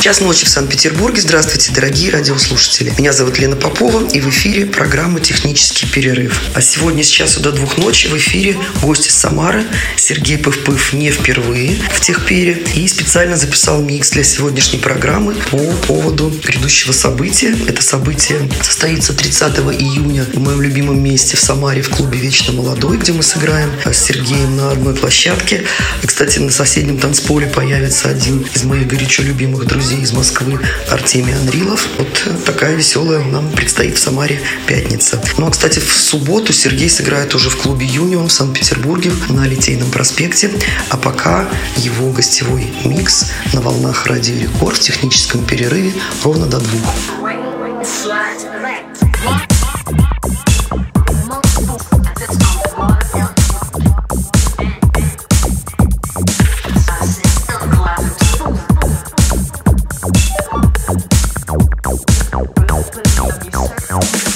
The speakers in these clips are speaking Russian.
Час ночи в Санкт-Петербурге. Здравствуйте, дорогие радиослушатели. Меня зовут Лена Попова, и в эфире программа «Технический перерыв». А сегодня с часу до двух ночи в эфире гость из Самары Сергей Пывпыв не впервые в Техпере и специально записал микс для сегодняшней программы по поводу грядущего события. Это событие состоится 30 июня в моем любимом месте в Самаре в клубе «Вечно молодой», где мы сыграем с Сергеем на одной площадке. И, кстати, на соседнем танцполе появится один из моих горячо любимых друзей из Москвы Артемий Анрилов. Вот такая веселая нам предстоит в Самаре пятница. Ну а, кстати, в субботу Сергей сыграет уже в клубе «Юнион» в Санкт-Петербурге на Литейном проспекте. А пока его гостевой микс на волнах радио Рекорд в техническом перерыве ровно до двух. now.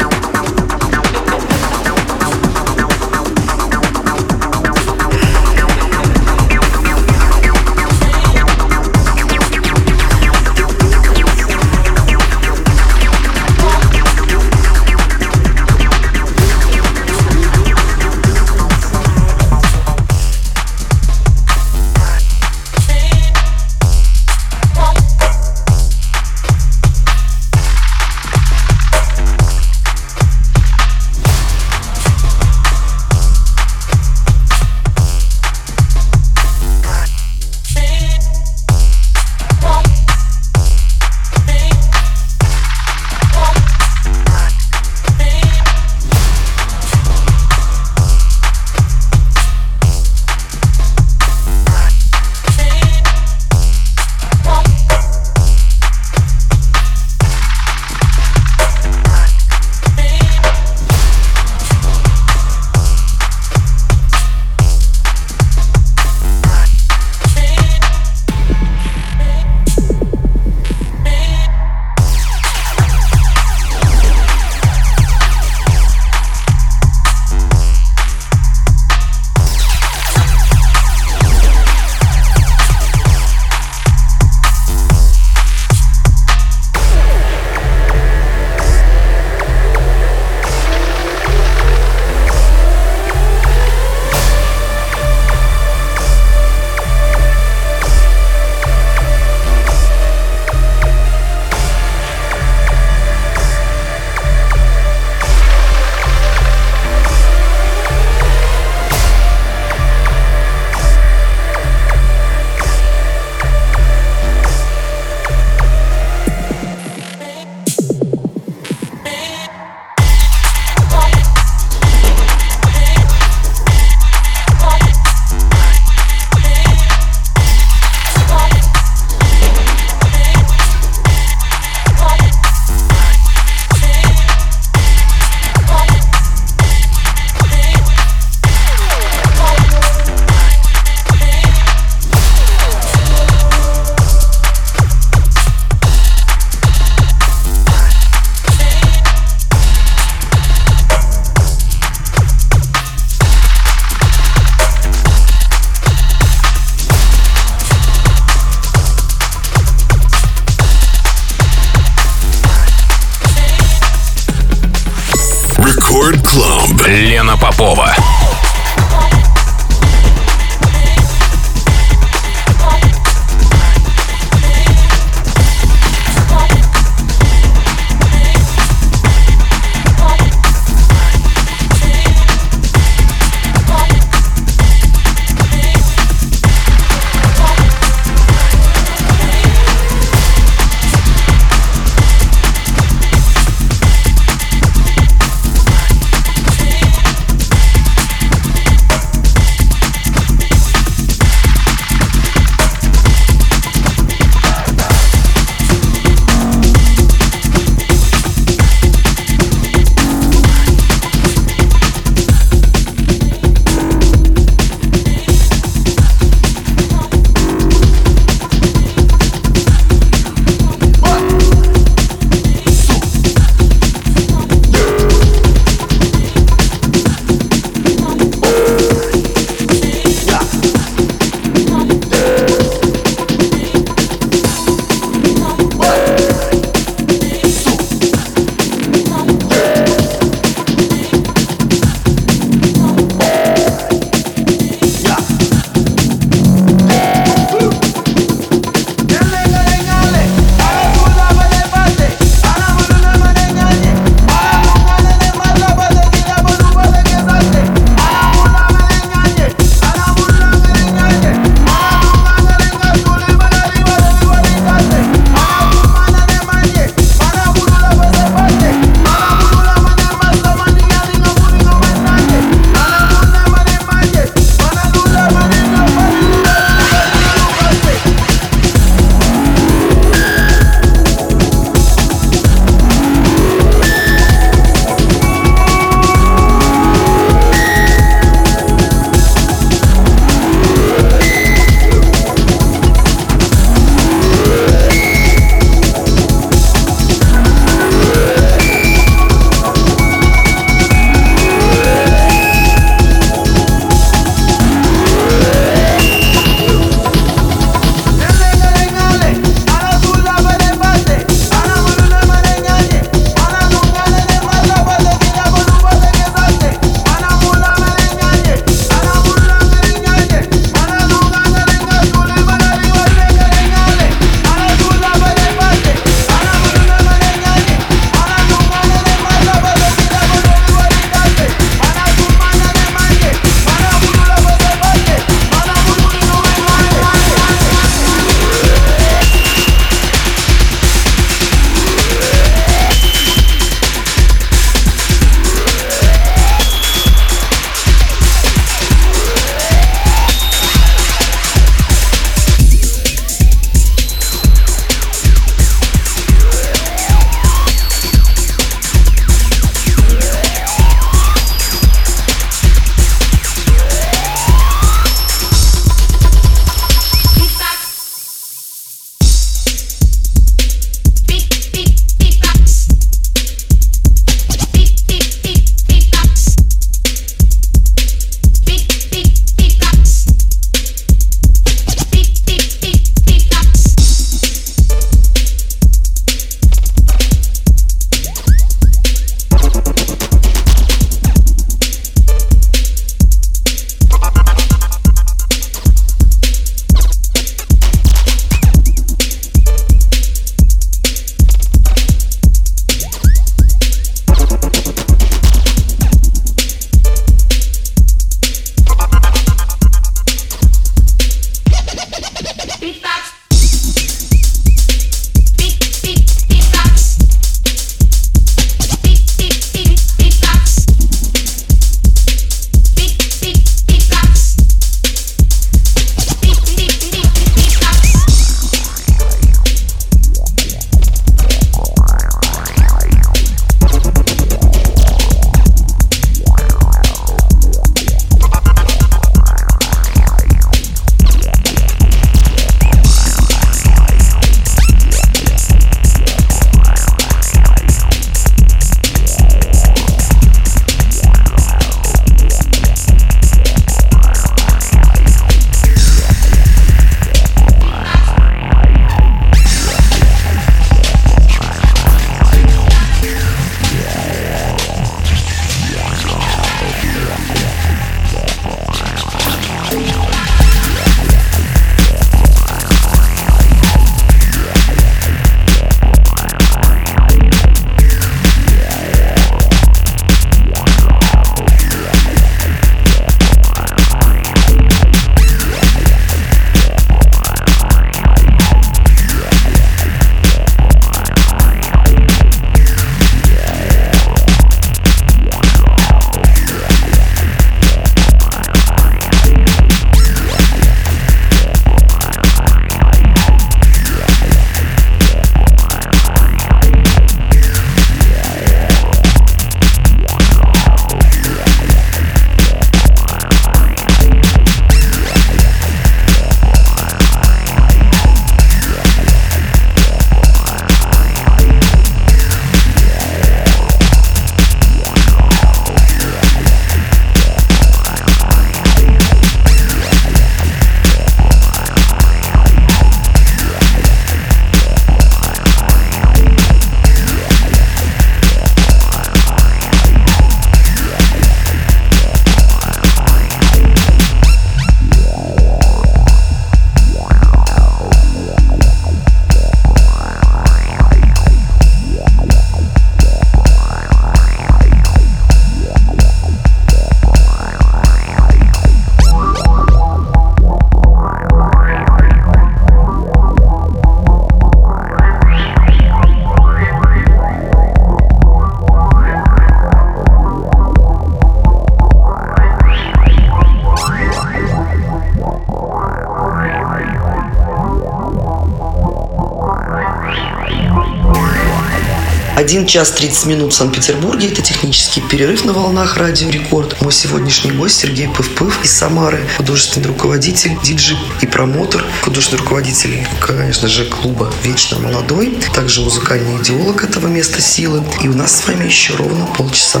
1 час 30 минут в Санкт-Петербурге. Это технический перерыв на волнах Радио Рекорд. Мой сегодняшний гость Сергей Пыв-Пыв из Самары, художественный руководитель, диджей и промотор, художественный руководитель, конечно же, клуба «Вечно молодой», также музыкальный идеолог этого места силы. И у нас с вами еще ровно полчаса.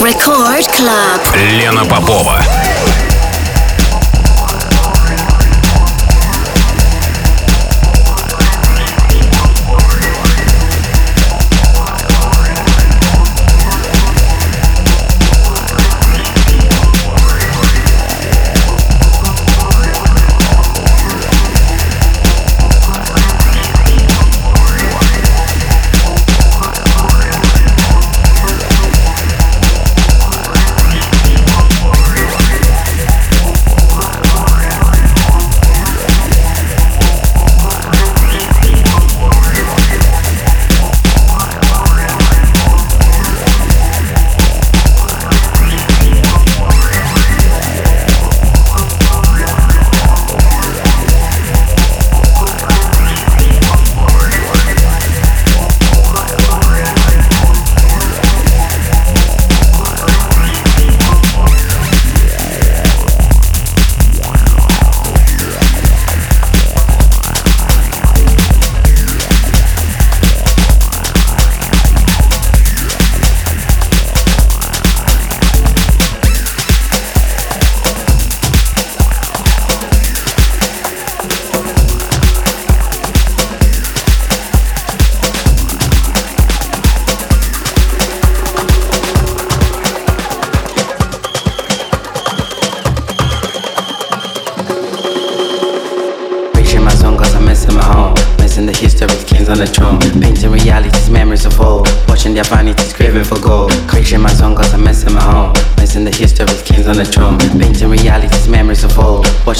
Record Club. Лена Попова.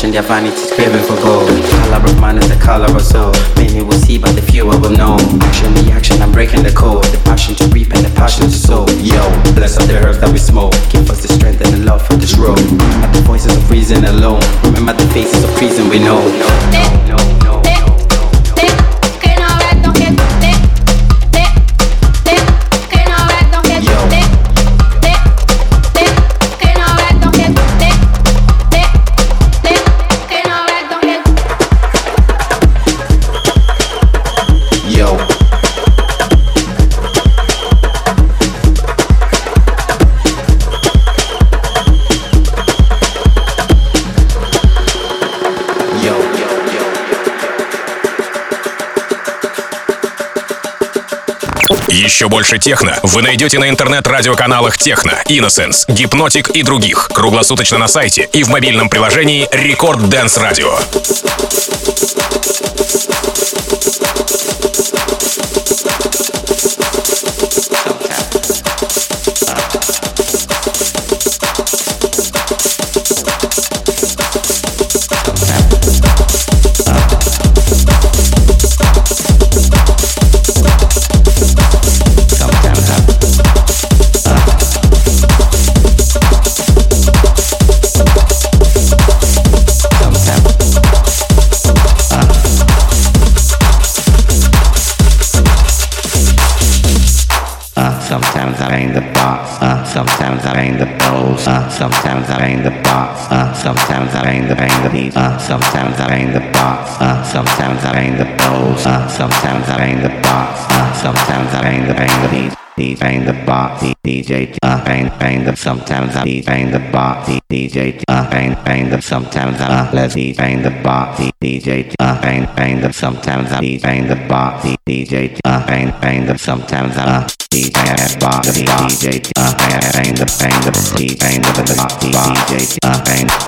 in their vanity. Больше техно вы найдете на интернет-радиоканалах Techno, Innocence, Hypnotic и других. Круглосуточно на сайте и в мобильном приложении Record Dance Radio. Sometimes I ain't the boss. uh, sometimes I bang the bang the beat, uh, sometimes I bang the box, uh, sometimes I bang the bows, uh, sometimes I bang the box, uh, sometimes I bang the bang the beat. DJ bang the box, DJ uh, bang bang the sometimes I bang the box, DJ uh, bang bang the sometimes I let's bang the box, DJ uh, bang bang the sometimes I bang the box, DJ uh, bang bang the sometimes I DJ box, DJ uh, bang the bang the DJ bang the box, DJ uh, bang.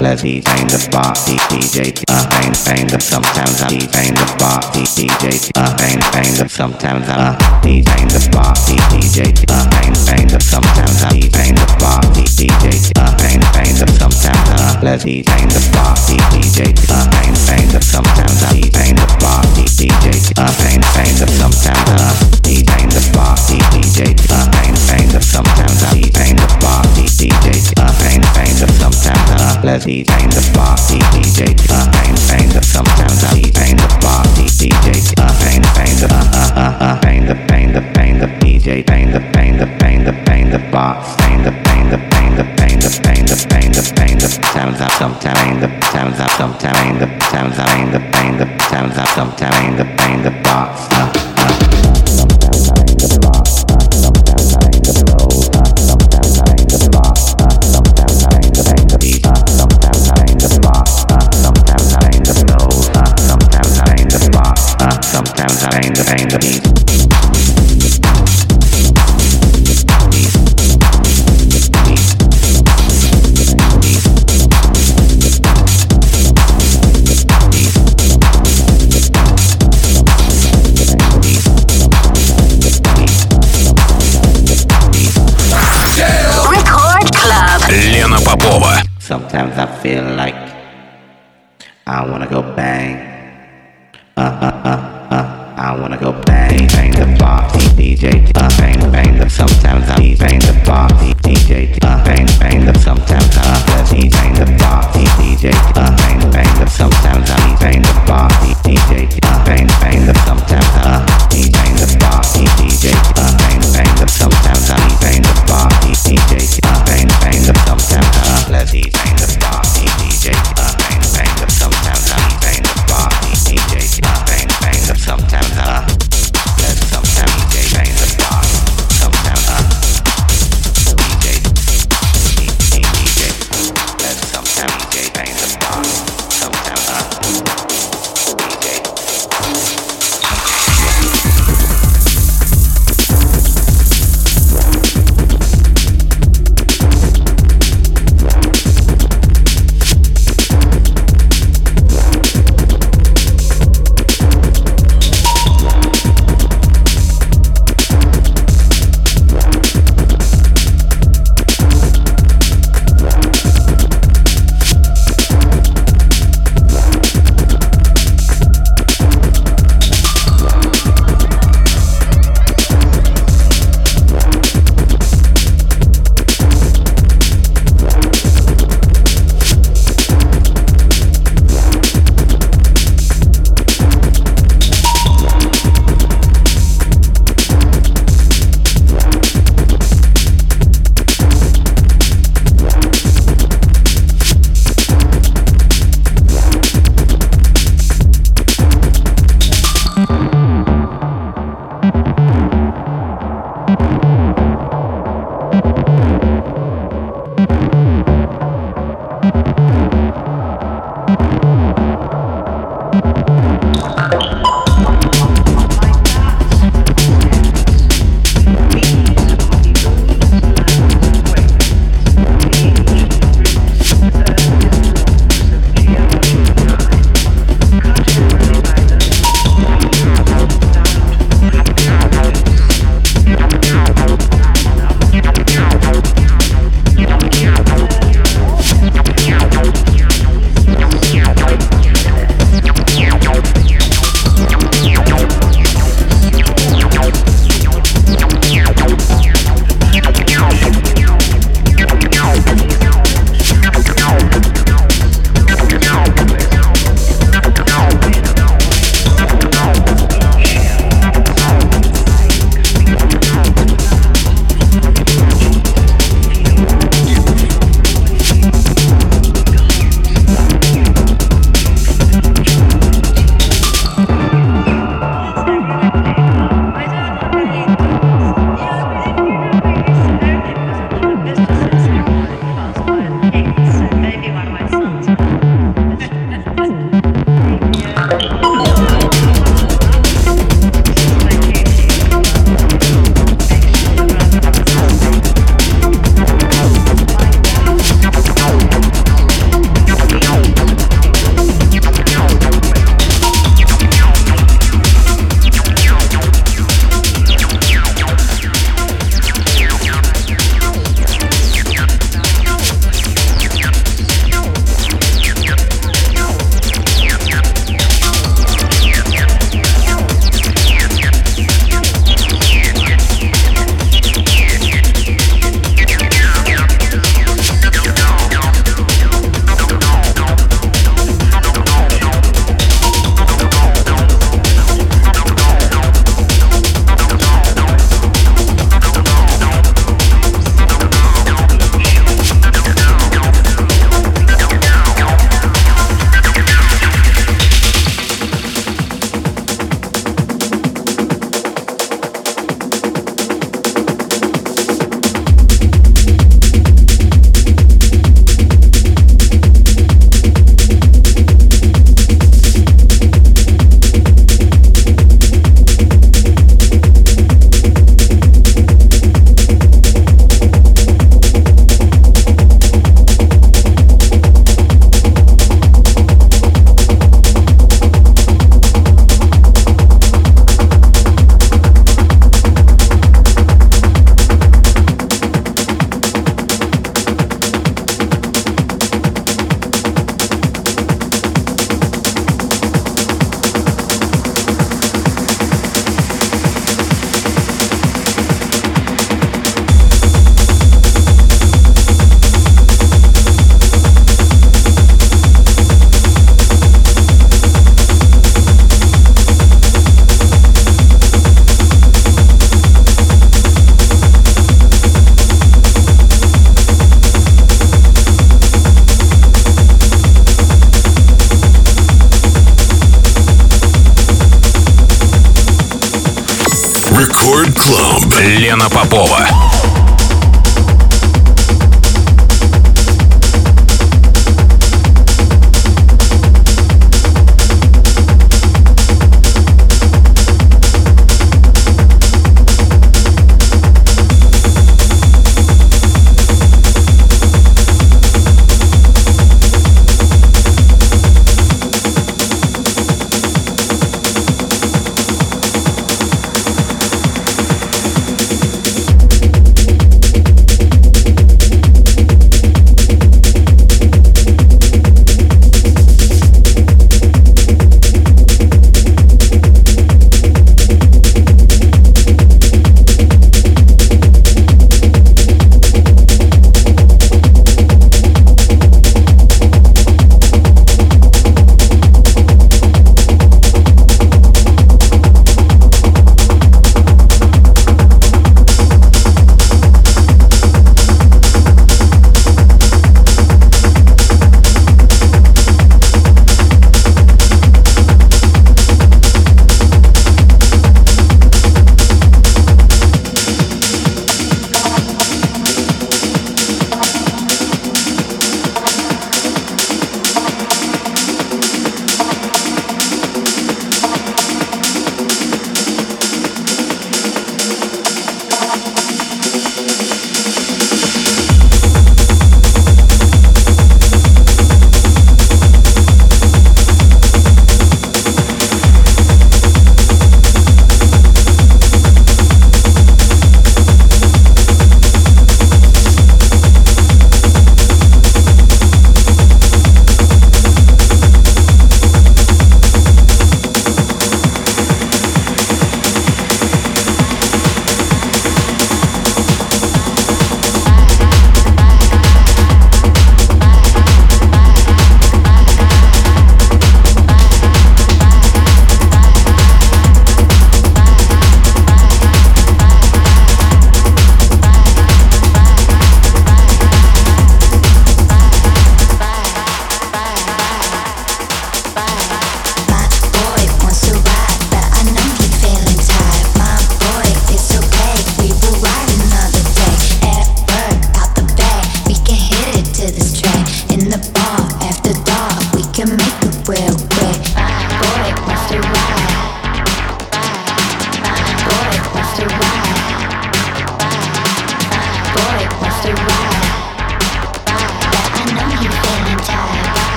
Levy kind the party DJ uh kind kind the sometimes I kind the party DJ uh kind kind the sometimes I kind of party DJ uh kind kind of sometimes I kind of party DJ uh kind kind the sometimes I Levy kind the party DJ uh kind kind the sometimes I kind the party DJ uh kind kind the sometimes I kind of party DJ uh kind kind of sometimes I kind of party DJ uh kind kind the sometimes I Levy DJ the party, DJ up in the sometimes I the party, DJ up in the uh uh uh in the in the in the DJ in the in the in the in the box the in the in the in the in the the in the sounds up sometimes in the sounds up sometimes in the sounds up in the the sounds up sometimes the box. Uh.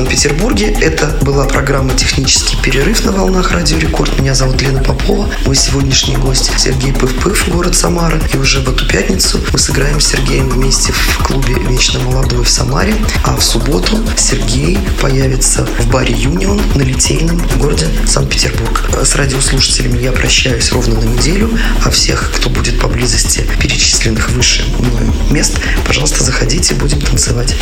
Санкт-Петербурге. Это была программа «Технический перерыв» на волнах Радио Рекорд. Меня зовут Лена Попова. Мой сегодняшний гость Сергей Пыв-Пыв, город Самара. И уже в эту пятницу мы сыграем с Сергеем вместе в клубе «Вечно молодой» в Самаре. А в субботу Сергей появится в баре «Юнион» на Литейном в городе Санкт-Петербург. С радиослушателями я прощаюсь ровно на неделю, а всех, кто будет поблизости перечисленных выше мест, пожалуйста, заходите, будем танцевать.